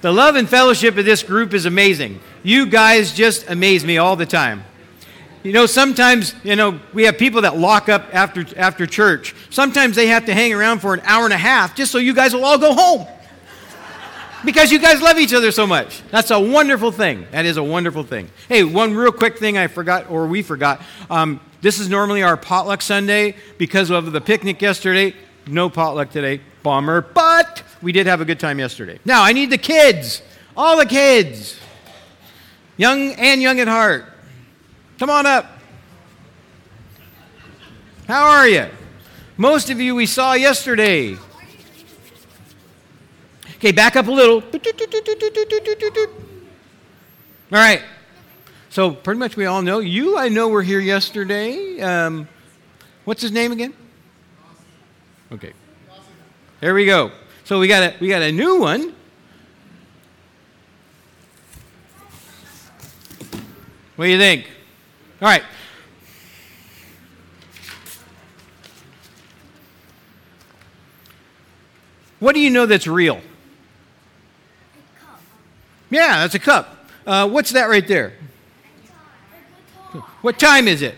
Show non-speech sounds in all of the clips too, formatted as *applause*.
The love and fellowship of this group is amazing. You guys just amaze me all the time. You know, sometimes, you know, we have people that lock up after, after church. Sometimes they have to hang around for an hour and a half just so you guys will all go home. Because you guys love each other so much. That's a wonderful thing. That is a wonderful thing. Hey, one real quick thing I forgot, or we forgot. Um, this is normally our potluck Sunday because of the picnic yesterday. No potluck today. Bummer. But we did have a good time yesterday. Now, I need the kids. All the kids. Young and young at heart. Come on up. How are you? Most of you we saw yesterday. Okay, back up a little. All right. So pretty much we all know you. I know were here yesterday. Um, what's his name again? Okay. There we go. So we got a we got a new one. What do you think? All right. What do you know that's real? Yeah, that's a cup. Uh, what's that right there? What time is it?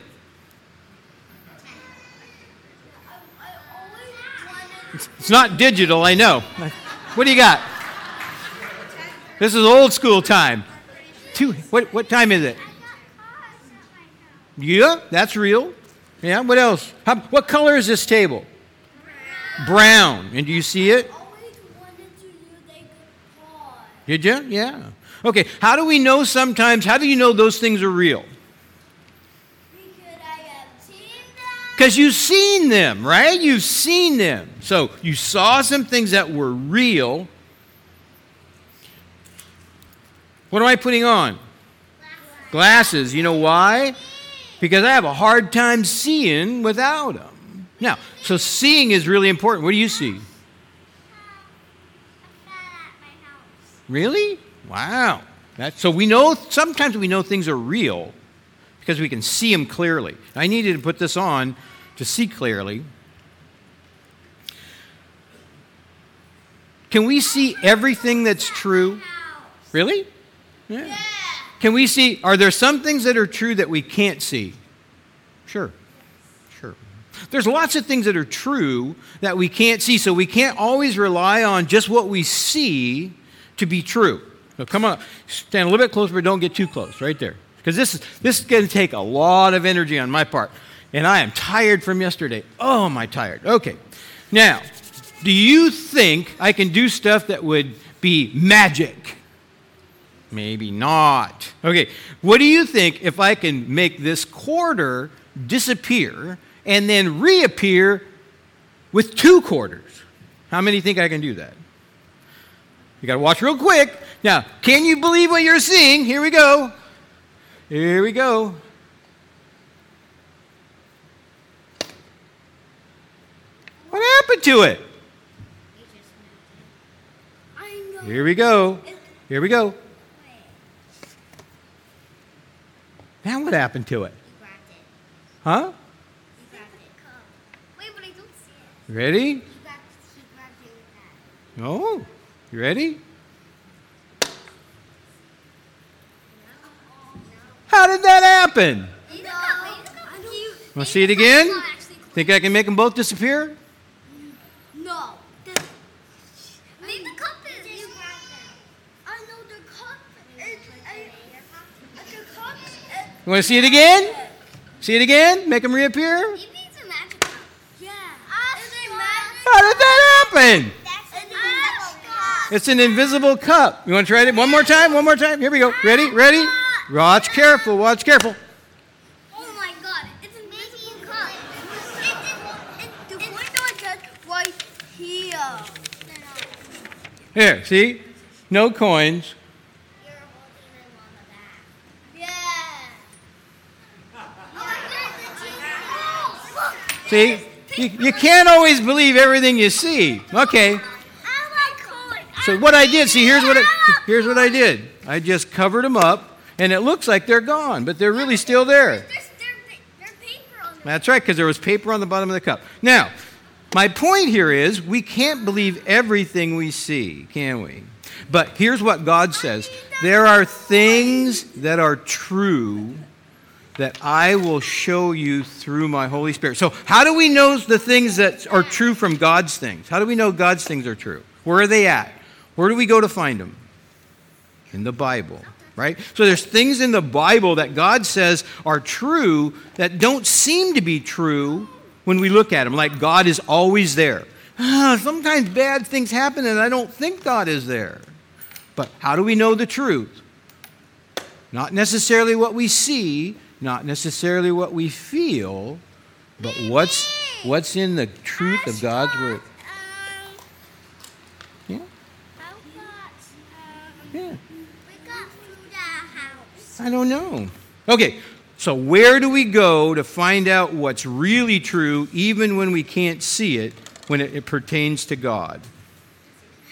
It's not digital, I know. What do you got? This is old school time. Two, what, what time is it? Yeah, that's real. Yeah, what else? How, what color is this table? Brown. And do you see it? Did you? Yeah. Okay, how do we know sometimes, how do you know those things are real? Because you've seen them, right? You've seen them. So you saw some things that were real. What am I putting on? Glasses. You know why? Because I have a hard time seeing without them. Now, so seeing is really important. What do you see? Really? Wow. That, so we know, sometimes we know things are real because we can see them clearly. I needed to put this on to see clearly. Can we see everything that's true? Really? Yeah. Can we see, are there some things that are true that we can't see? Sure. Sure. There's lots of things that are true that we can't see, so we can't always rely on just what we see to be true. So come on, stand a little bit closer, but don't get too close, right there. Because this is, this is going to take a lot of energy on my part. And I am tired from yesterday. Oh, am I tired? Okay. Now, do you think I can do stuff that would be magic? Maybe not. Okay, what do you think if I can make this quarter disappear and then reappear with two quarters? How many think I can do that? You got to watch real quick. Now, can you believe what you're seeing? Here we go. Here we go. What happened to it? Here we go. Here we go. Now what happened to it? Huh? Ready? Oh, you ready? How did that happen? Want to see it again? Think I can make them both disappear? No. The, I mean, the cup is. You I know the cup is. I, the cup is. You want to see it again? See it again? Make them reappear? He needs a magic cup. Yeah. Is it magic? How did that happen? That's an invisible cup. It's an invisible cup. You want to try it one more time? One more time? Here we go. Ready? Ready? Watch careful. Watch careful. Oh my god, it's an invisible cup. The window says right here. Here, see? No coins. You're holding him on the back. Yeah. See? You, you can't always believe everything you see. Okay. So what I did, see, here's what I, here's what I did. I just covered them up, and it looks like they're gone, but they're really still there. That's right, because there was paper on the bottom of the cup. Now, my point here is we can't believe everything we see, can we? But here's what God says there are things that are true that I will show you through my Holy Spirit. So, how do we know the things that are true from God's things? How do we know God's things are true? Where are they at? Where do we go to find them? In the Bible, right? So, there's things in the Bible that God says are true that don't seem to be true when we look at them, like God is always there. Ah, sometimes bad things happen and I don't think God is there. But how do we know the truth? Not necessarily what we see, not necessarily what we feel, but what's what's in the truth of God's word. Yeah. Yeah. I don't know. Okay, so where do we go to find out what's really true, even when we can't see it, when it, it pertains to God?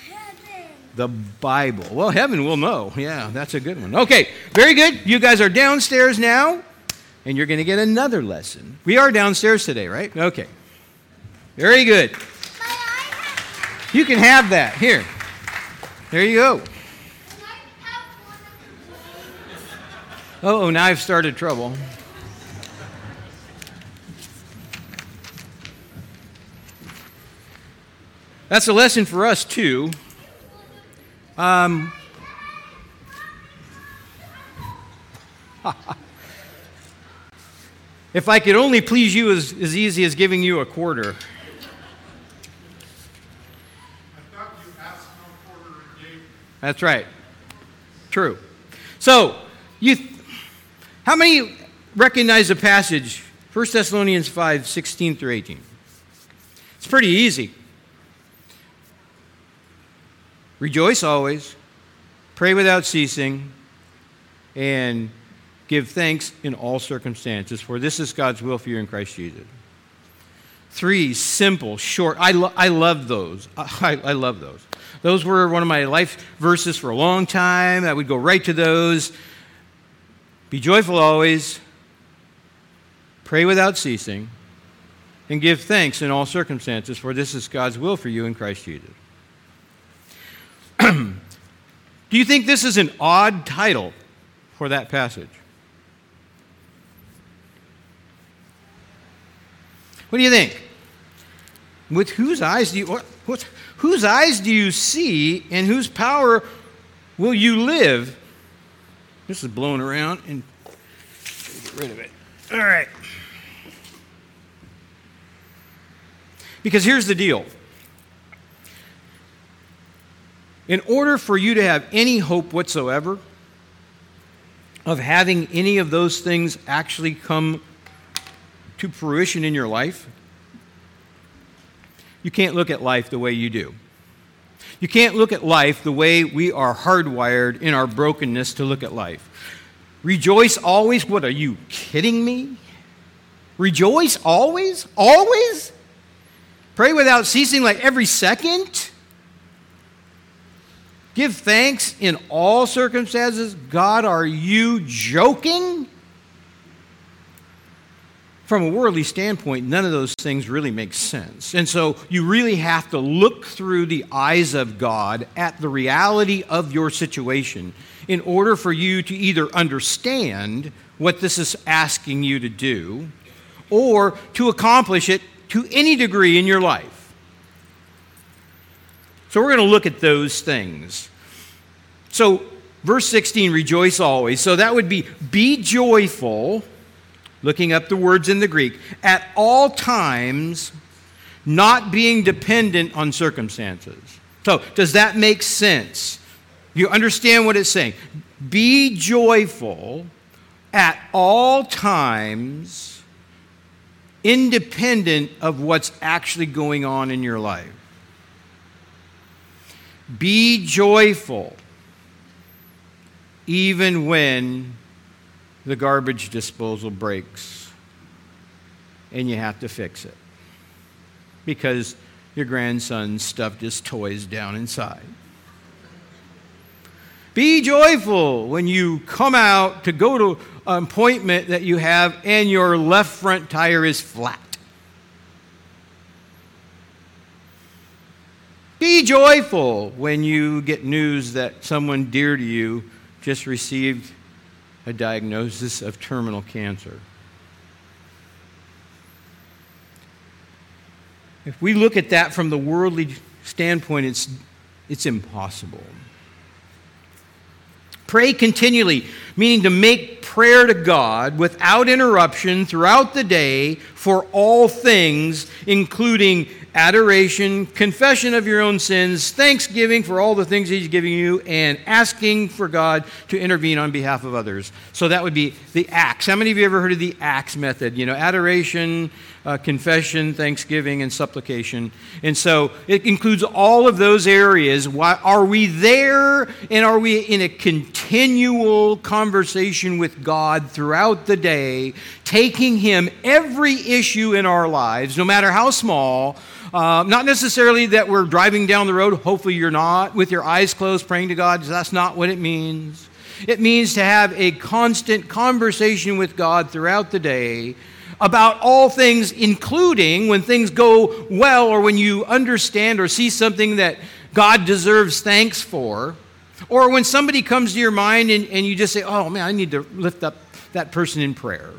Heaven. The Bible. Well, heaven will know. Yeah, that's a good one. Okay, very good. You guys are downstairs now and you're going to get another lesson. We are downstairs today, right? Okay. Very good. You can have that. Here. There you go. Oh, now I've started trouble. That's a lesson for us, too. Um, *laughs* If I could only please you as, as easy as giving you a quarter. That's right. True. So, you, how many recognize the passage, 1 Thessalonians 5 16 through 18? It's pretty easy. Rejoice always, pray without ceasing, and Give thanks in all circumstances, for this is God's will for you in Christ Jesus. Three, simple, short. I, lo- I love those. *laughs* I, I love those. Those were one of my life verses for a long time. I would go right to those. Be joyful always, pray without ceasing, and give thanks in all circumstances, for this is God's will for you in Christ Jesus. *clears throat* Do you think this is an odd title for that passage? What do you think? With whose eyes do you what, whose eyes do you see and whose power will you live? This is blowing around and get rid of it. All right. Because here's the deal. In order for you to have any hope whatsoever of having any of those things actually come to fruition in your life, you can't look at life the way you do. You can't look at life the way we are hardwired in our brokenness to look at life. Rejoice always? What are you kidding me? Rejoice always? Always? Pray without ceasing like every second? Give thanks in all circumstances? God, are you joking? From a worldly standpoint, none of those things really make sense. And so you really have to look through the eyes of God at the reality of your situation in order for you to either understand what this is asking you to do or to accomplish it to any degree in your life. So we're going to look at those things. So, verse 16, rejoice always. So that would be be joyful looking up the words in the Greek, at all times not being dependent on circumstances. So, does that make sense? You understand what it's saying? Be joyful at all times, independent of what's actually going on in your life. Be joyful even when the garbage disposal breaks and you have to fix it because your grandson stuffed his toys down inside. Be joyful when you come out to go to an appointment that you have and your left front tire is flat. Be joyful when you get news that someone dear to you just received a diagnosis of terminal cancer. If we look at that from the worldly standpoint, it's, it's impossible. Pray continually, meaning to make prayer to God without interruption throughout the day for all things, including adoration, confession of your own sins, thanksgiving for all the things He's giving you, and asking for God to intervene on behalf of others. So that would be the ACTS. How many of you ever heard of the ACTS method? You know, adoration, uh, confession, thanksgiving, and supplication. And so it includes all of those areas. Why, are we there and are we in a continual conversation with God throughout the day, taking Him every issue in our lives, no matter how small? Uh, not necessarily that we're driving down the road, hopefully you're not, with your eyes closed praying to God. That's not what it means. It means to have a constant conversation with God throughout the day about all things, including when things go well or when you understand or see something that God deserves thanks for, or when somebody comes to your mind and, and you just say, oh man, I need to lift up that person in prayer.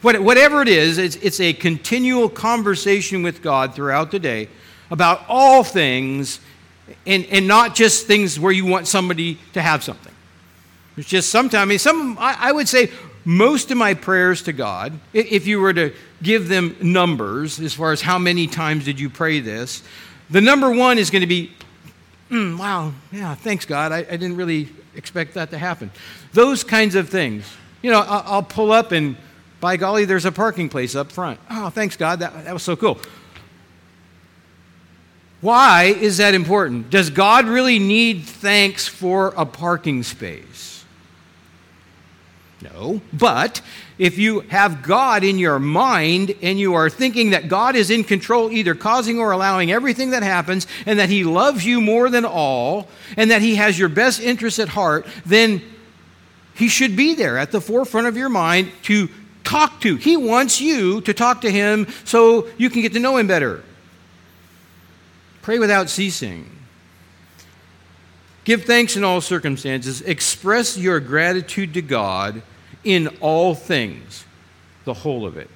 Whatever it is, it's, a continual conversation with God throughout the day about all things and, and not just things where you want somebody to have something. It's just sometimes, I mean, some, I, I would say most of my prayers to God, if you were to give them numbers as far as how many times did you pray this, the number one is going to be, mm, wow, yeah, thanks, God. I, I, didn't really expect that to happen. Those kinds of things. You know, I'll, pull up and, by golly, there's a parking place up front. Oh, thanks, God. That, that was so cool. Why is that important? Does God really need thanks for a parking space? No. But if you have God in your mind and you are thinking that God is in control, either causing or allowing everything that happens, and that He loves you more than all, and that He has your best interests at heart, then He should be there at the forefront of your mind to talk to. He wants you to talk to Him so you can get to know Him better. Pray without ceasing. Give thanks in all circumstances. Express your gratitude to God in all things, the whole of it.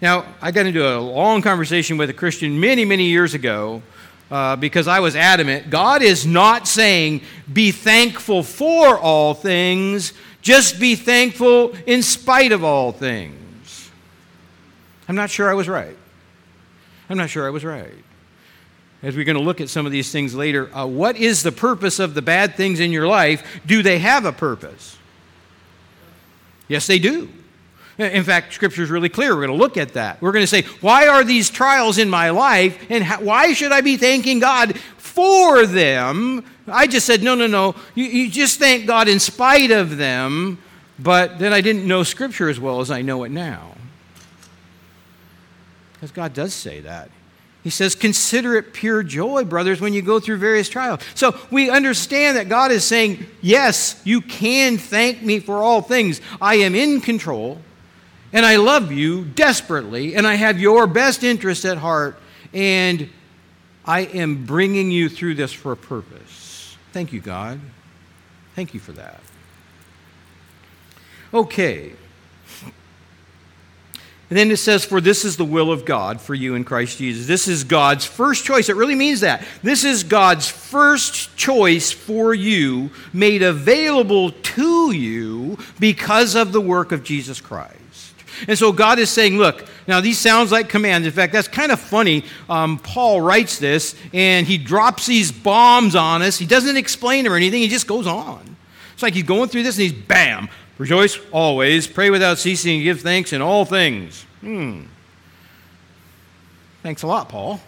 Now, I got into a long conversation with a Christian many, many years ago uh, because I was adamant God is not saying be thankful for all things, just be thankful in spite of all things. I'm not sure I was right. I'm not sure I was right. As we're going to look at some of these things later, uh, what is the purpose of the bad things in your life? Do they have a purpose? Yes, they do. In fact, Scripture is really clear. We're going to look at that. We're going to say, why are these trials in my life, and why should I be thanking God for them? I just said, no, no, no. You, you just thank God in spite of them, but then I didn't know Scripture as well as I know it now. Because God does say that. He says, Consider it pure joy, brothers, when you go through various trials. So we understand that God is saying, Yes, you can thank me for all things. I am in control, and I love you desperately, and I have your best interest at heart, and I am bringing you through this for a purpose. Thank you, God. Thank you for that. Okay. And then it says, For this is the will of God for you in Christ Jesus. This is God's first choice. It really means that. This is God's first choice for you, made available to you because of the work of Jesus Christ. And so God is saying, look, now these sounds like commands. In fact, that's kind of funny. Um, Paul writes this and he drops these bombs on us. He doesn't explain or anything, he just goes on. It's like he's going through this and he's bam, Rejoice always, pray without ceasing, and give thanks in all things. Hmm. Thanks a lot, Paul.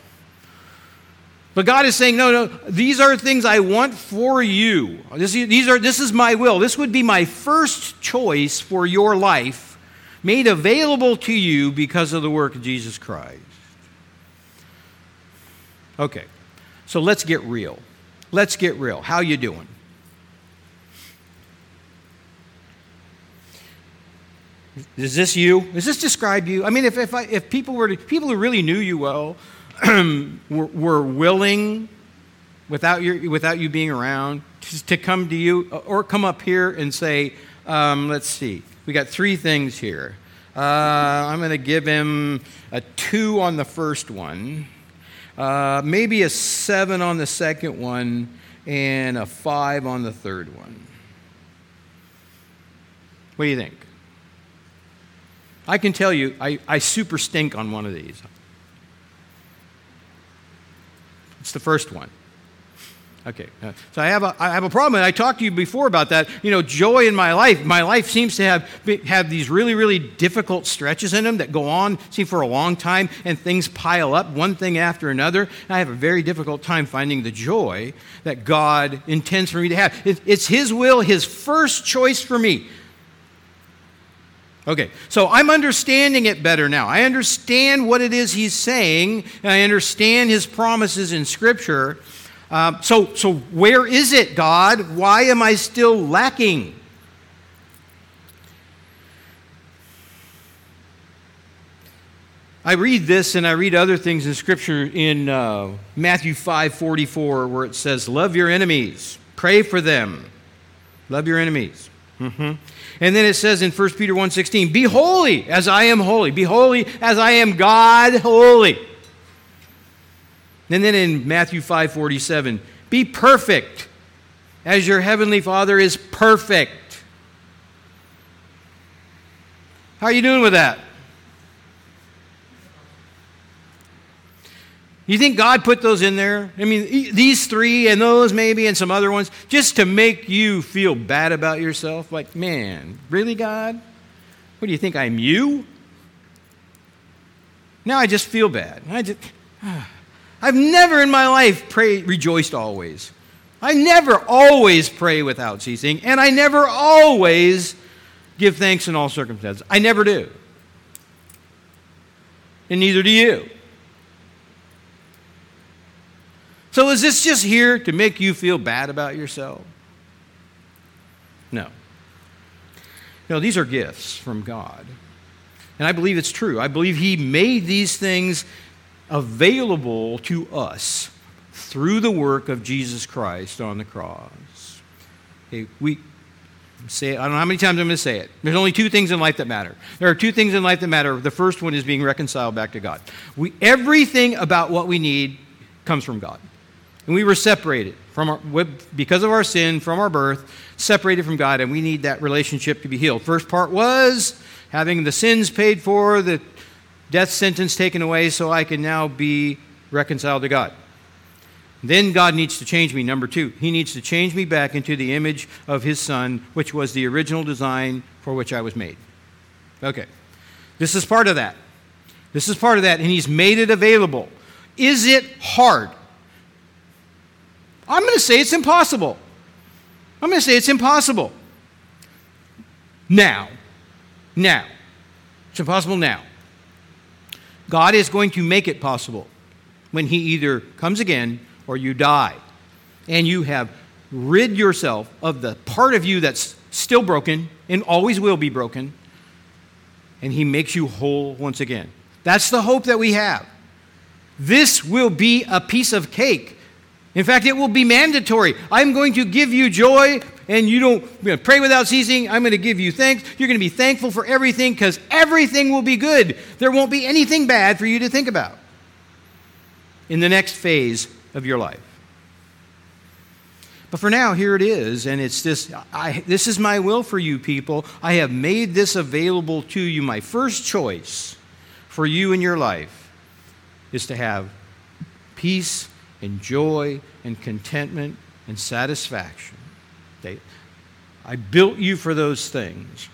But God is saying, no, no, these are things I want for you. This, these are, this is my will. This would be my first choice for your life, made available to you because of the work of Jesus Christ. Okay, so let's get real. Let's get real. How you doing? Is this you? Does this describe you? I mean, if, if, I, if people were to, people who really knew you well, *clears throat* were willing, without, your, without you being around, to, to come to you or come up here and say, um, let's see, we got three things here. Uh, I'm going to give him a two on the first one, uh, maybe a seven on the second one, and a five on the third one. What do you think? I can tell you, I, I super stink on one of these. It's the first one. Okay, uh, so I have a I have a problem, and I talked to you before about that. You know, joy in my life. My life seems to have have these really really difficult stretches in them that go on, see for a long time, and things pile up one thing after another. And I have a very difficult time finding the joy that God intends for me to have. It, it's His will, His first choice for me. Okay, so I'm understanding it better now. I understand what it is He's saying, and I understand His promises in Scripture. Um, so, so where is it, God? Why am I still lacking? I read this and I read other things in Scripture in uh, Matthew 5 44, where it says, Love your enemies, pray for them. Love your enemies. Mm-hmm. And then it says in 1 Peter 1 16, Be holy as I am holy. Be holy as I am God holy. And then in Matthew 5 47, be perfect as your heavenly Father is perfect. How are you doing with that? You think God put those in there? I mean, these three and those maybe and some other ones just to make you feel bad about yourself? Like, man, really, God? What do you think? I'm you? Now I just feel bad. I just. *sighs* Ah. I've never in my life prayed, rejoiced always. I never always pray without ceasing, and I never always give thanks in all circumstances. I never do. And neither do you. So is this just here to make you feel bad about yourself? No. No, these are gifts from God. And I believe it's true. I believe He made these things available to us through the work of Jesus Christ on the cross. Okay, we say I don't know how many times I'm going to say it. There's only two things in life that matter. There are two things in life that matter. The first one is being reconciled back to God. We, everything about what we need comes from God. And we were separated from our, because of our sin from our birth, separated from God, and we need that relationship to be healed. First part was having the sins paid for, the death sentence taken away so I can now be reconciled to God. Then God needs to change me. Number two, He needs to change me back into the image of His Son, which was the original design for which I was made. Okay. This is part of that. This is part of that, and He's made it available. Is it hard? I'm going to say it's impossible. I'm going to say it's impossible. Now. Now. It's impossible now. God is going to make it possible when He either comes again or you die. And you have rid yourself of the part of you that's still broken and always will be broken. And He makes you whole once again. That's the hope that we have. This will be a piece of cake. In fact, it will be mandatory. I'm going to give you joy and you don't going to pray without ceasing. I'm going to give you thanks. You're going to be thankful for everything because everything will be good. There won't be anything bad for you to think about in the next phase of your life. But for now, here it is, and it's this I, this is my will for you, people. I have made this available to you. My first choice for you in your life is to have peace and joy and contentment and satisfaction. They, I built you for those things.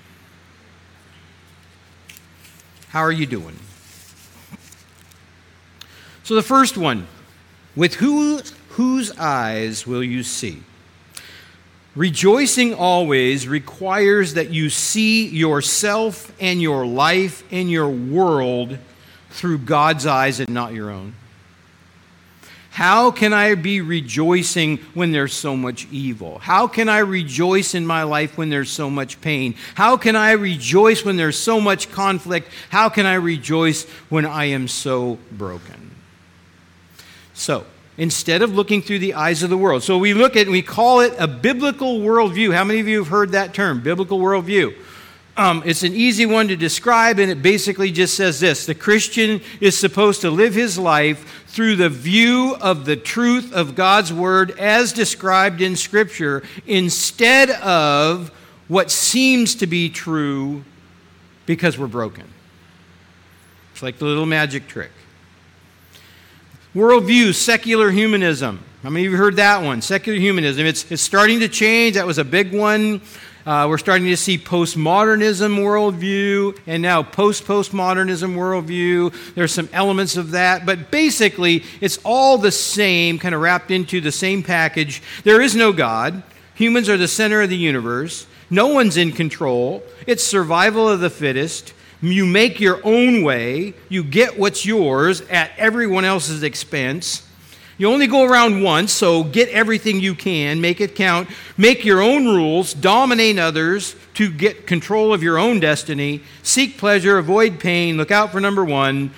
How are you doing? So, the first one with who, whose eyes will you see? Rejoicing always requires that you see yourself and your life and your world through God's eyes and not your own. How can I be rejoicing when there's so much evil? How can I rejoice in my life when there's so much pain? How can I rejoice when there's so much conflict? How can I rejoice when I am so broken? So, instead of looking through the eyes of the world, so we look at and we call it a biblical worldview. How many of you have heard that term, biblical worldview? Um, it's an easy one to describe, and it basically just says this The Christian is supposed to live his life through the view of the truth of God's Word as described in Scripture instead of what seems to be true because we're broken. It's like the little magic trick. Worldview, secular humanism. How many of you heard that one? Secular humanism. It's, it's starting to change. That was a big one. Uh, we're starting to see postmodernism worldview and now post postmodernism worldview. There's some elements of that, but basically, it's all the same, kind of wrapped into the same package. There is no God. Humans are the center of the universe. No one's in control. It's survival of the fittest. You make your own way. You get what's yours at everyone else's expense. You only go around once, so get everything you can, make it count, make your own rules, dominate others to get control of your own destiny, seek pleasure, avoid pain, look out for number one.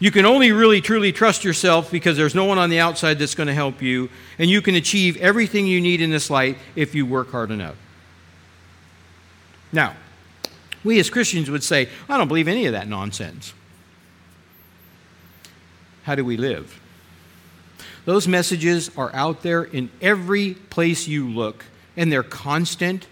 You can only really truly trust yourself because there's no one on the outside that's going to help you, and you can achieve everything you need in this life if you work hard enough. Now, we as Christians would say, I don't believe any of that nonsense. How do we live? Those messages are out there in every place you look, and they're constant.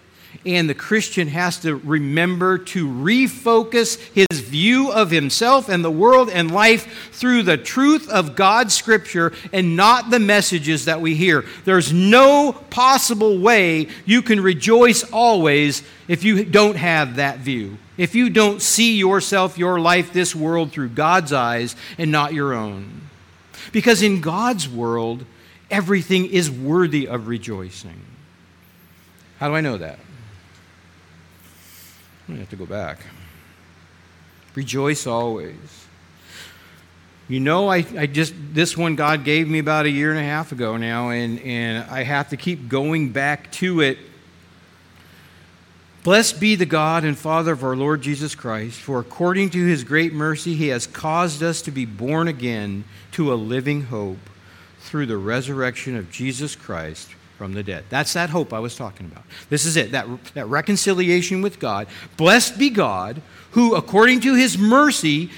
And the Christian has to remember to refocus his view of himself and the world and life through the truth of God's Scripture and not the messages that we hear. There's no possible way you can rejoice always if you don't have that view. If you don't see yourself, your life, this world through God's eyes and not your own. Because in God's world, everything is worthy of rejoicing. How do I know that? I have to go back. Rejoice always. You know, I, I just, this one God gave me about a year and a half ago now, and, and I have to keep going back to it. Blessed be the God and Father of our Lord Jesus Christ, for according to his great mercy, he has caused us to be born again to a living hope through the resurrection of Jesus Christ from the dead. That's that hope I was talking about. This is it, that, that reconciliation with God. Blessed be God, who, according to his mercy,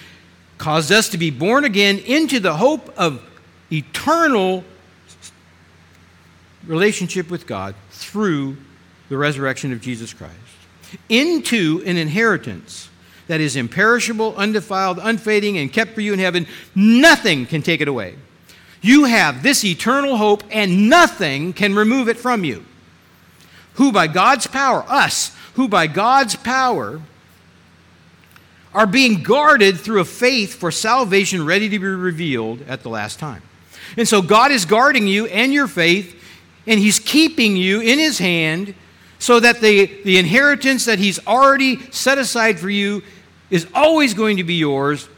caused us to be born again into the hope of eternal relationship with God through the resurrection of Jesus Christ, into an inheritance that is imperishable, undefiled, unfading, and kept for you in heaven. Nothing can take it away. You have this eternal hope, and nothing can remove it from you. Who by God's power, us, who by God's power are being guarded through a faith for salvation ready to be revealed at the last time. And so God is guarding you and your faith, and He's keeping you in His hand so that the, the inheritance that He's already set aside for you is always going to be yours.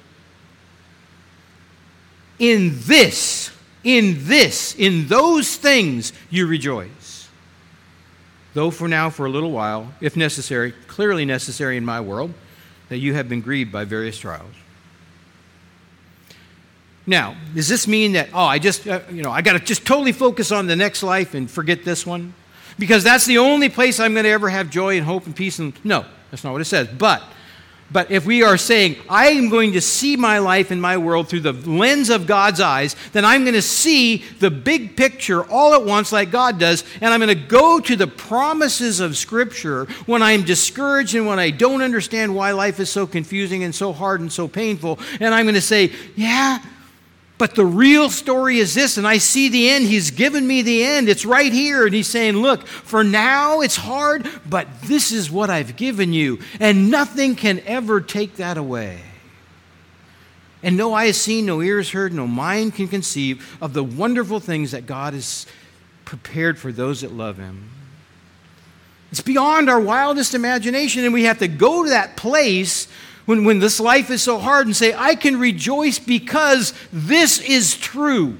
In this in this, in those things, you rejoice. Though for now, for a little while, if necessary, clearly necessary in my world, that you have been grieved by various trials. Now, does this mean that, oh, I just, uh, you know, I got to just totally focus on the next life and forget this one? Because that's the only place I'm going to ever have joy and hope and peace. And no, that's not what it says. But but if we are saying, I am going to see my life and my world through the lens of God's eyes, then I'm going to see the big picture all at once, like God does, and I'm going to go to the promises of Scripture when I'm discouraged and when I don't understand why life is so confusing and so hard and so painful. And I'm going to say, Yeah, but the real story is this, and I see the end. He's given me the end. It's right here. And he's saying, Look, for now it's hard, but this is what I've given you. And nothing can ever take that away. And no eye has seen, no ears heard, no mind can conceive of the wonderful things that God has prepared for those that love him. It's beyond our wildest imagination, and we have to go to that place when, when this life is so hard and say, I can rejoice because this is true.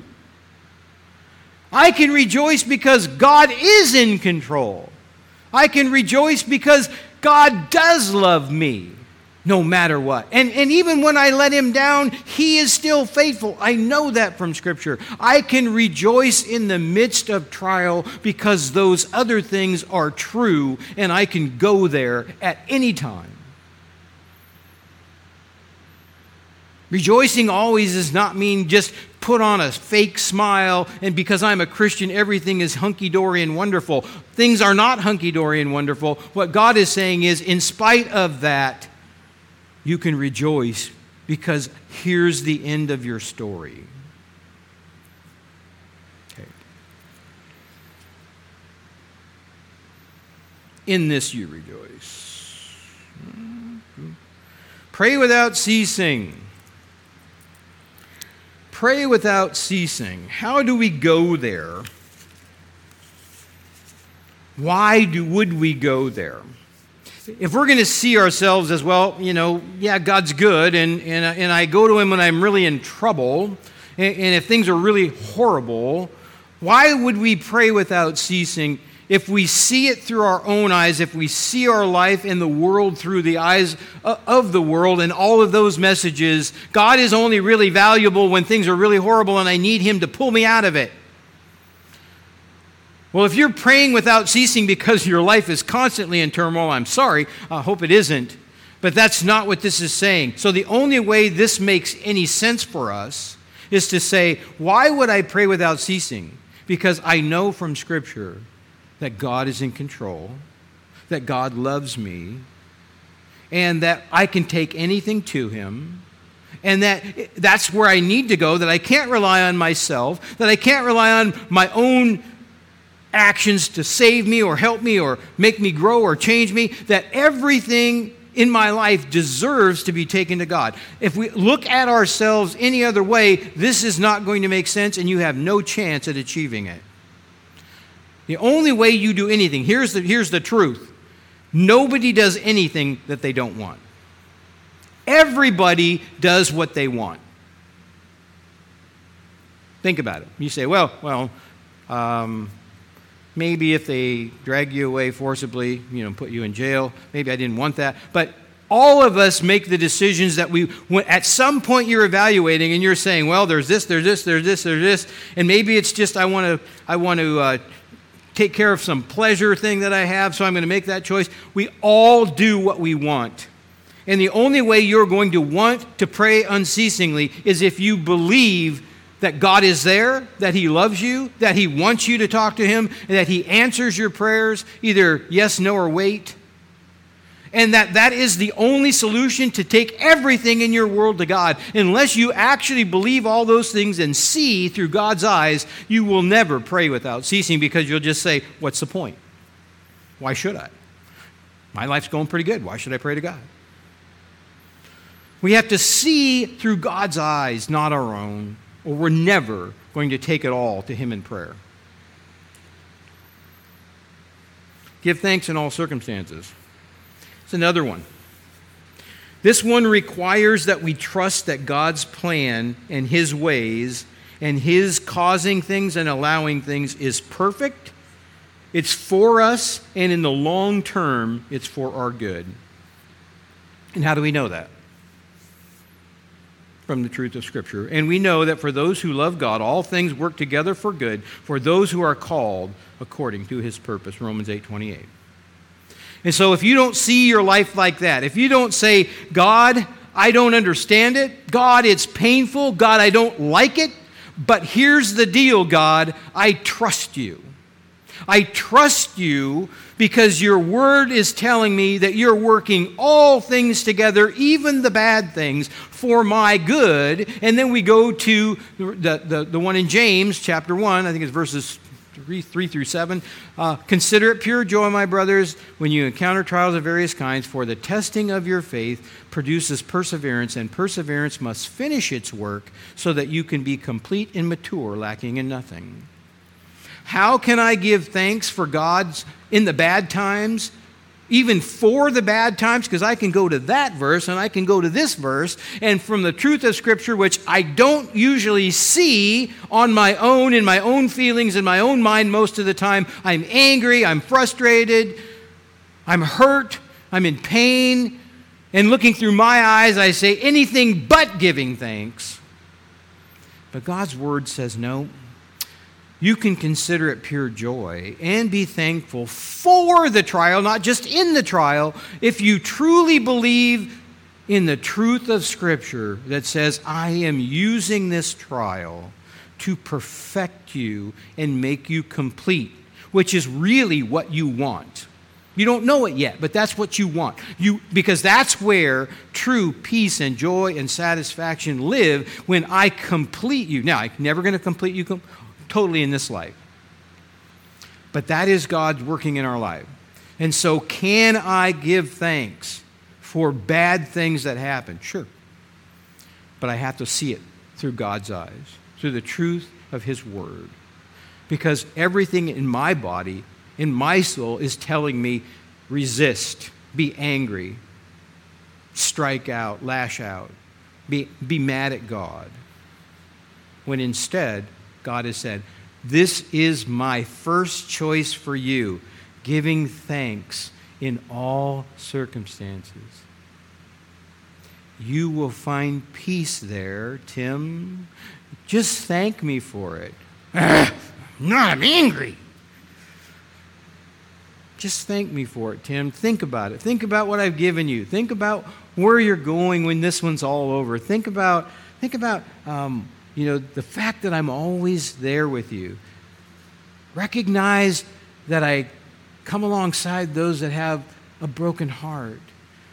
I can rejoice because God is in control. I can rejoice because God does love me. no matter what. And, and even when I let him down, he is still faithful. I know that from Scripture. I can rejoice in the midst of trial because those other things are true, and I can go there at any time. Rejoicing always does not mean just put on a fake smile and because I'm a Christian, everything is hunky dory and wonderful. Things are not hunky dory and wonderful. What God is saying is, in spite of that, you can rejoice because here's the end of your story. In this you rejoice. Hmm, hmm. Pray without ceasing. Pray without ceasing. How do we go there? Why do, would we go there? if we're going to see ourselves as well, you know, yeah, God's good, and, and, and I go to Him when I'm really in trouble, and, and if things are really horrible, why would we pray without ceasing if we see it through our own eyes, if we see our life in the world through the eyes uh, of the world and all of those messages? God is only really valuable when things are really horrible and I need Him to pull me out of it. Well, if you're praying without ceasing because *laughs* your life is constantly in turmoil, I'm sorry. I hope it isn't. But that's not what this is saying. So the only way this makes any sense for us is to say, why would I pray without ceasing? Because I know from Scripture that God is in control, that God loves me, and that I can take anything to Him and that that's where I need to go, that I can't rely on myself, that I can't rely on my own actions to save me or help me or make me grow or change me, that everything in my life deserves to be taken to God. If we look at ourselves any other way, this is not going to make sense and you have no chance at achieving it. The only way you do anything, here's the, here's the truth nobody does anything that they don't want. Everybody does what they want. Think about it. You say, well, well, um, Maybe if they drag you away forcibly, you know, put you in jail. Maybe I didn't want that. But all of us make the decisions that we, at some point you're evaluating and you're saying, well, there's this, there's this, there's this, there's this. And maybe it's just I want to, I want to uh, take care of some pleasure thing that I have, so I'm going to make that choice. We all do what we want. And the only way you're going to want to pray unceasingly is if you believe that God is there, that He loves you, that He wants you to talk to Him, and that He answers your prayers, either yes, no, or wait. And that that is the only solution to take everything in your world to God. Unless you actually believe all those things and see through God's eyes, you will never pray without ceasing because you'll just say, What's the point? Why should I? My life's going pretty good. Why should I pray to God? We have to see through God's eyes, not our own or we're never going to take it all to Him in prayer. Give thanks in all circumstances. It's another one. This one requires that we trust that God's plan and His ways and His causing things and allowing things is perfect, it's for us, and in the long term, it's for our good. And how do we know that? from the truth of Scripture. And we know that for those who love God, all things work together for good for those who are called according to his purpose. Romans 8 28. And so if you don't see your life like that, if you don't say, God, I don't understand it, God, it's painful, God, I don't like it, but here's the deal, God, I trust you. I trust you because your word is telling me that you're working all things together, even the bad things, for my good. And then we go to the, the, the one in James, chapter 1, I think it's verses 3, 3 through 7. Uh, Consider it pure joy, my brothers, when you encounter trials of various kinds, for the testing of your faith produces perseverance, and perseverance must finish its work so that you can be complete and mature, lacking in nothing. How can I give thanks for God's in the bad times? Even for the bad times, because I can go to that verse and I can go to this verse, and from the truth of Scripture, which I don't usually see on my own, in my own feelings, in my own mind most of the time, I'm angry, I'm frustrated, I'm hurt, I'm in pain, And looking through my eyes, I say anything but giving thanks. But God's word says no. You can consider it pure joy and be thankful for the trial, not just in the trial, if you truly believe in the truth of Scripture that says, I am using this trial to perfect you and make you complete, which is really what you want. You don't know it yet, but that's what you want. You, because that's where true peace and joy and satisfaction live when I complete you. Now, I'm never going to complete you totally in this life. But that is God's working in our life. And so, can I give thanks for bad things that happen? Sure. But I have to see it through God's eyes, through the truth of His Word. Because everything in my body in my soul is telling me resist, be angry, strike out, lash out, be, be mad at God. When instead, God has said, This is my first choice for you, giving thanks in all circumstances. You will find peace there, Tim. Just thank me for it. *laughs* no, I'm angry. Just thank me for it, Tim. Think about it. Think about what I've given you. Think about where you're going when this one's all over. Think about, think about, um, you know, the fact that I'm always there with you. Recognize that I come alongside those that have a broken heart.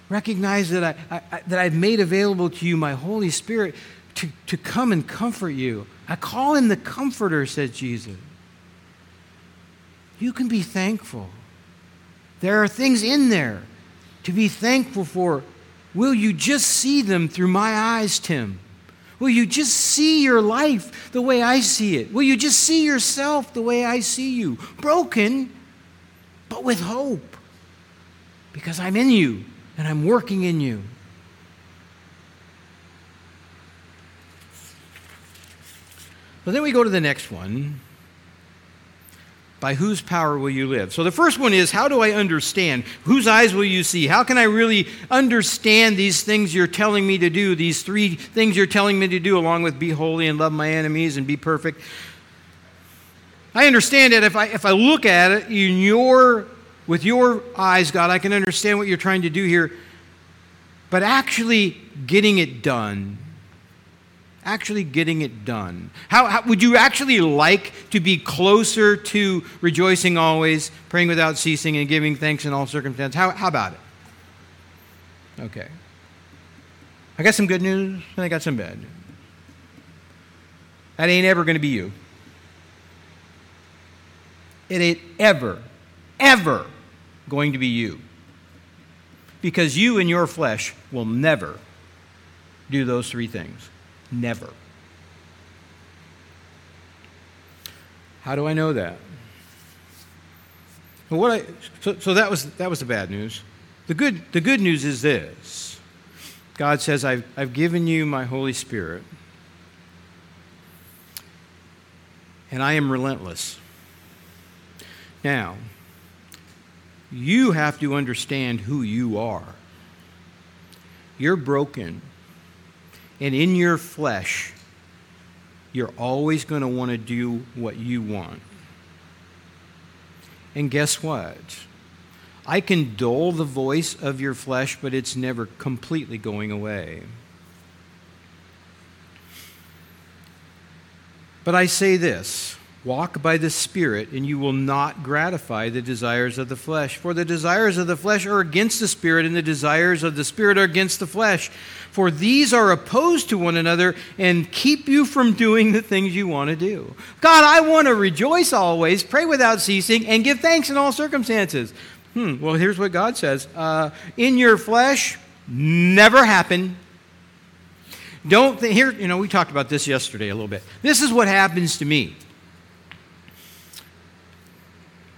Recognize that, I, I, that I've made available to you my Holy Spirit to, to come and comfort you. I call him the comforter, said Jesus. You can be thankful. There are things in there to be thankful for. Will you just see them through my eyes, Tim? Will you just see your life the way I see it? Will you just see yourself the way I see you? Broken, but with hope. Because I'm in you and I'm working in you. Well, then we go to the next one. By whose power will you live? So the first one is how do I understand? Whose eyes will you see? How can I really understand these things you're telling me to do, these three things you're telling me to do, along with be holy and love my enemies and be perfect? I understand it if I, if I look at it in your, with your eyes, God, I can understand what you're trying to do here. But actually getting it done actually getting it done? How, how, would you actually like to be closer to rejoicing always, praying without ceasing, and giving thanks in all circumstances? How, how about it? Okay. I got some good news, and I got some bad news. That ain't ever going to be you. It ain't ever, ever going to be you. Because you and your flesh will never do those three things. Never. How do I know that? What I, so, so that, was, that was the bad news. The good, the good news is this God says, I've, I've given you my Holy Spirit, and I am relentless. Now, you have to understand who you are. You're broken. And in your flesh, you're always going to want to do what you want. And guess what? I can dull the voice of your flesh, but it's never completely going away. But I say this Walk by the Spirit, and you will not gratify the desires of the flesh. For the desires of the flesh are against the Spirit, and the desires of the Spirit are against the flesh. For these are opposed to one another and keep you from doing the things you want to do. God, I want to rejoice always, pray without ceasing, and give thanks in all circumstances. Hmm, well, here's what God says uh, In your flesh, never happen. Don't th- here, you know, we talked about this yesterday a little bit. This is what happens to me.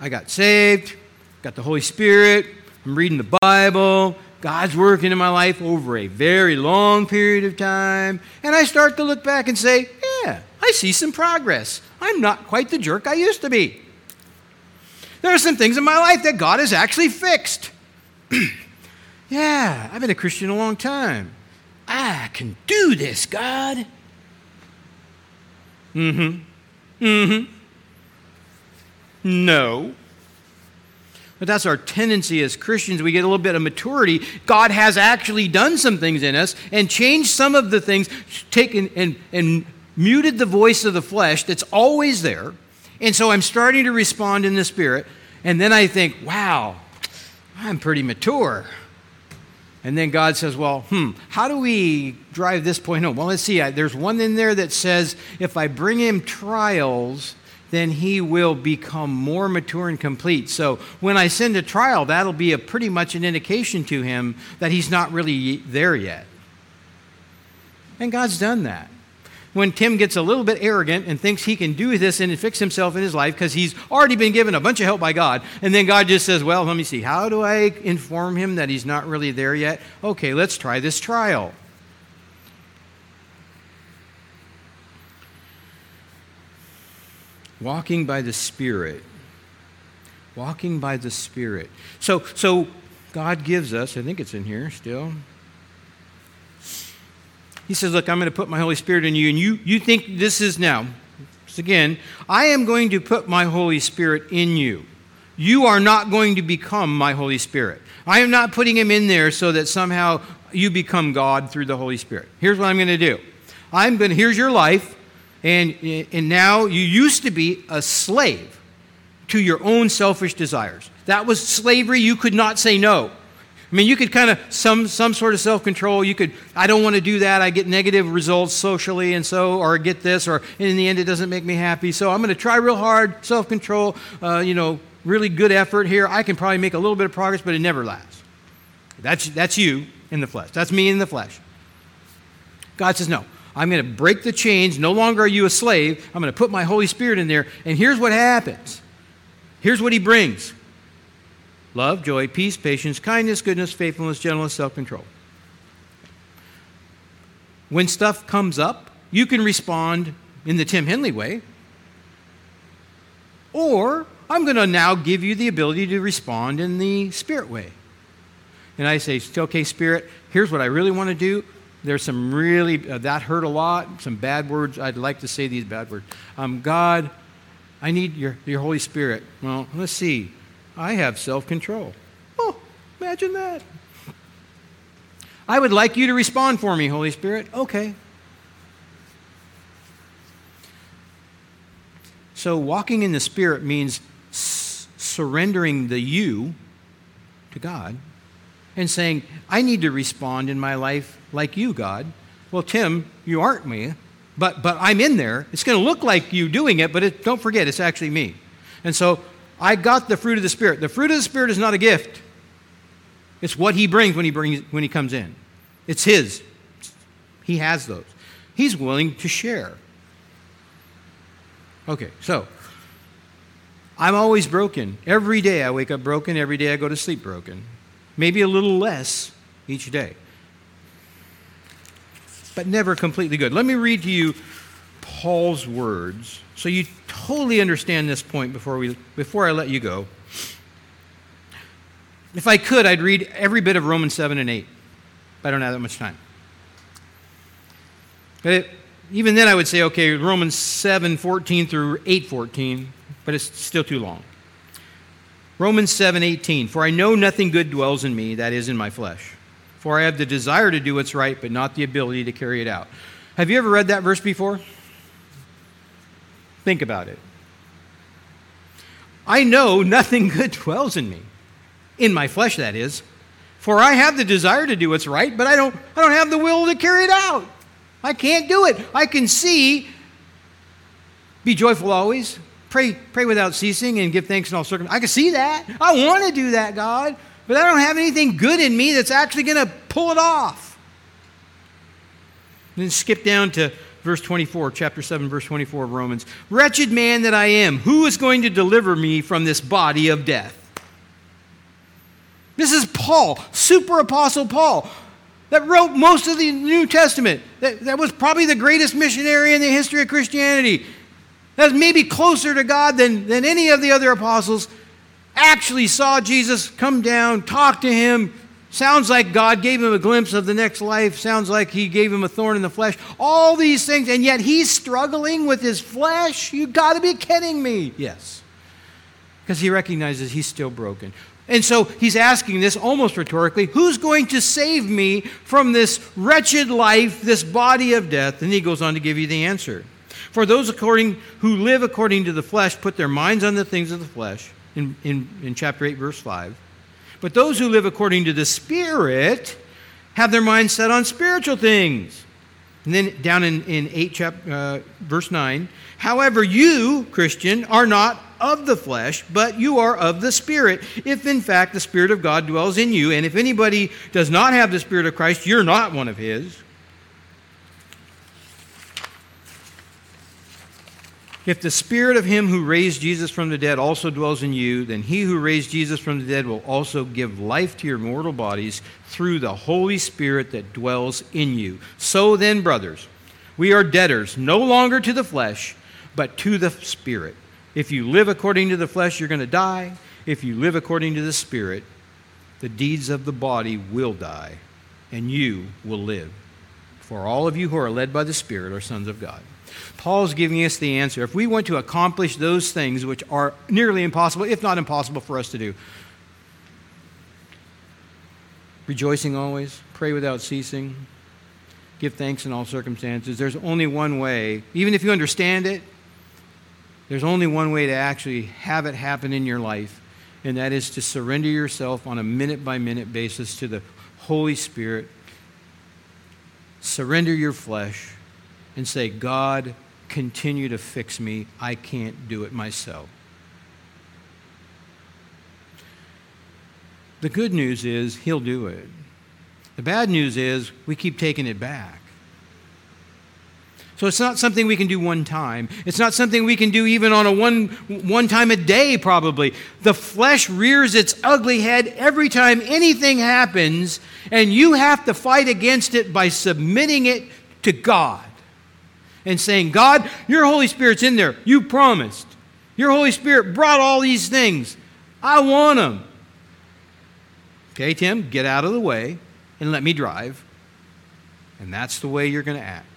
I got saved, got the Holy Spirit, I'm reading the Bible, God's working in my life over a very long period of time, and I start to look back and say, yeah, I see some progress. I'm not quite the jerk I used to be. There are some things in my life that God has actually fixed. *clears throat* Yeah, I've been a Christian a long time. I can do this, God. Mm hmm. Mm hmm. No. But that's our tendency as Christians. We get a little bit of maturity. God has actually done some things in us and changed some of the things, taken and, and muted the voice of the flesh that's always there. And so I'm starting to respond in the spirit. And then I think, wow, I'm pretty mature. And then God says, Well, hmm, how do we drive this point home? Well, let's see. There's one in there that says, If I bring him trials, then he will become more mature and complete. So when I send a trial, that'll be a pretty much an indication to him that he's not really there yet. And God's done that. When Tim gets a little bit arrogant and thinks he can do this and fix himself in his life because he's already been given a bunch of help by God, and then God just says, Well, let me see, how do I inform him that he's not really there yet? Okay, let's try this trial. Walking by the Spirit. Walking by the Spirit. So, so God gives us, I think it's in here still. He says, Look, I'm going to put my Holy Spirit in you, and you, you think this is now. Again, I am going to put my Holy Spirit in you. You are not going to become my Holy Spirit. I am not putting him in there so that somehow you become God through the Holy Spirit. Here's what I'm going to do. I'm going to, here's your life. And, and now you used to be a slave to your own selfish desires. That was slavery. You could not say no. I mean, you could kind of some some sort of self-control. You could, I don't want to do that. I get negative results socially, and so, or get this, or in the end, it doesn't make me happy. So I'm going to try real hard, self-control. Uh, you know, really good effort here. I can probably make a little bit of progress, but it never lasts. That's that's you in the flesh. That's me in the flesh. God says no. I'm going to break the chains. No longer are you a slave. I'm going to put my Holy Spirit in there. And here's what happens. Here's what he brings love, joy, peace, patience, kindness, goodness, faithfulness, gentleness, self control. When stuff comes up, you can respond in the Tim Henley way. Or I'm going to now give you the ability to respond in the Spirit way. And I say, okay, Spirit, here's what I really want to do. There's some really, uh, that hurt a lot, some bad words. I'd like to say these bad words. Um, God, I need your, your Holy Spirit. Well, let's see. I have self control. Oh, imagine that. I would like you to respond for me, Holy Spirit. Okay. So, walking in the Spirit means s- surrendering the you to God and saying, I need to respond in my life like you, God. Well, Tim, you aren't me, but, but I'm in there. It's going to look like you doing it, but it, don't forget, it's actually me. And so I got the fruit of the Spirit. The fruit of the Spirit is not a gift, it's what He brings when He, brings, when he comes in. It's His. He has those. He's willing to share. Okay, so I'm always broken. Every day I wake up broken, every day I go to sleep broken maybe a little less each day, but never completely good. Let me read to you Paul's words so you totally understand this point before, we, before I let you go. If I could, I'd read every bit of Romans 7 and 8, but I don't have that much time. But it, even then, I would say, okay, Romans 7 14 through 8 14, but it's still too long. Romans 7:18 For I know nothing good dwells in me that is in my flesh for I have the desire to do what's right but not the ability to carry it out. Have you ever read that verse before? Think about it. I know nothing *laughs* good dwells in me. In my flesh that is. For I have the desire to do what's right, but I don't I don't have the will to carry it out. I can't do it. I can see be joyful always, Pray, pray without ceasing and give thanks in all circumstances. I can see that. I want to do that, God, but I don't have anything good in me that's actually going to pull it off. then skip down to verse 24, chapter 7, verse 24 of Romans. Wretched man that I am, who is going to deliver me from this body of death? This is Paul, super apostle Paul, that wrote most of the New Testament. That, that was probably the greatest missionary in the history of Christianity that's maybe closer to God than, than any of the other apostles, actually saw Jesus come down, talk to him, Sounds like God gave him a glimpse of the next life. Sounds like he gave him a thorn in the flesh. All these things, and yet he's struggling with his flesh. You got to be kidding me. Yes. Because he recognizes he's still broken. And so he's asking this almost rhetorically who's going to save me from this wretched life, this body of death? And he goes on to give you the answer. For those according, who live according to the flesh put their minds on the things of the flesh, in, in, in chapter 8, verse 5. But those who live according to the Spirit have their minds set on spiritual things. And then down in, in 8, chap, uh, verse 9, however, you, Christian, are not of the flesh, but you are of the Spirit, if in fact the Spirit of God dwells in you. And if anybody does not have the Spirit of Christ, you're not one of his. If the spirit of him who raised Jesus from the dead also dwells in you, then he who raised Jesus from the dead will also give life to your mortal bodies through the Holy Spirit that dwells in you. So then, brothers, we are debtors no longer to the flesh, but to the Spirit. If you live according to the flesh, you're going to die. If you live according to the Spirit, the deeds of the body will die, and you will live. For all of you who are led by the Spirit are sons of God. Paul's giving us the answer. If we want to accomplish those things which are nearly impossible, if not impossible for us to do, rejoicing always, pray without ceasing, give thanks in all circumstances, there's only one way, even if you understand it, there's only one way to actually have it happen in your life, and that is to surrender yourself on a minute by minute basis to the Holy Spirit. Surrender your flesh and say, God, continue to fix me. I can't do it myself. The good news is He'll do it. The bad news is we keep taking it back. So it's not something we can do one time. It's not something we can do even on a one, one time a day, probably. The flesh rears its ugly head every time anything happens, and you have to fight against it by submitting it to God and saying, God, your Holy Spirit's in there. You promised. Your Holy Spirit brought all these things. I want them. Okay, Tim, get out of the way and let me drive. And that's the way you're going to act.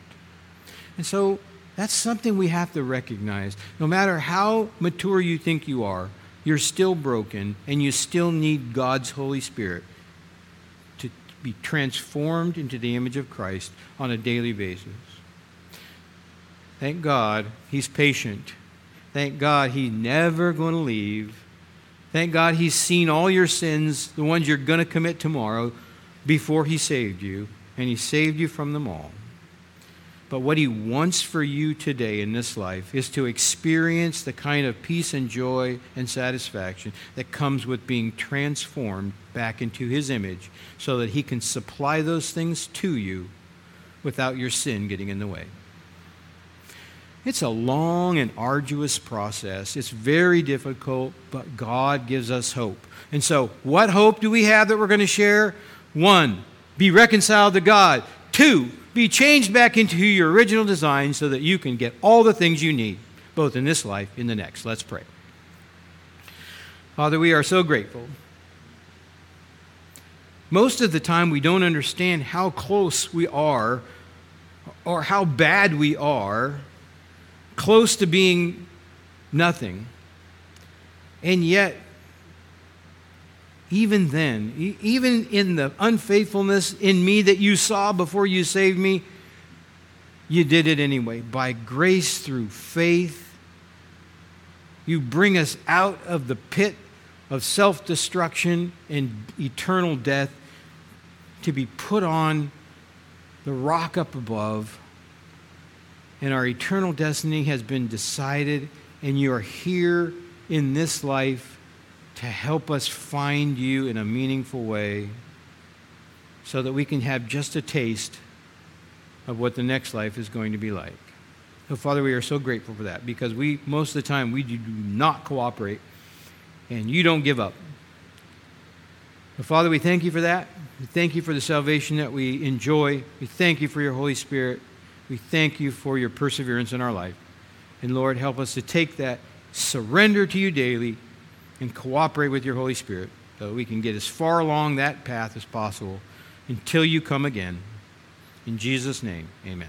And so that's something we have to recognize. No matter how mature you think you are, you're still broken and you still need God's Holy Spirit to be transformed into the image of Christ on a daily basis. Thank God he's patient. Thank God he's never going to leave. Thank God he's seen all your sins, the ones you're going to commit tomorrow, before he saved you, and he saved you from them all. But what he wants for you today in this life is to experience the kind of peace and joy and satisfaction that comes with being transformed back into his image so that he can supply those things to you without your sin getting in the way. It's a long and arduous process. It's very difficult, but God gives us hope. And so, what hope do we have that we're going to share? One, be reconciled to God. Two, be changed back into your original design so that you can get all the things you need, both in this life and the next. Let's pray. Father, we are so grateful. Most of the time, we don't understand how close we are or how bad we are close to being nothing. And yet, even then, even in the unfaithfulness in me that you saw before you saved me, you did it anyway. By grace through faith, you bring us out of the pit of self destruction and eternal death to be put on the rock up above and our eternal destiny has been decided, and you are here in this life to help us find you in a meaningful way so that we can have just a taste of what the next life is going to be like. So, Father, we are so grateful for that because we, most of the time, we do not cooperate and you don't give up. But Father, we thank you for that. We thank you for the salvation that we enjoy. We thank you for your Holy Spirit. We thank you for your perseverance in our life. And Lord, help us to take that, surrender to you daily, and cooperate with your Holy Spirit so we can get as far along that path as possible until you come again. In Jesus' name, amen.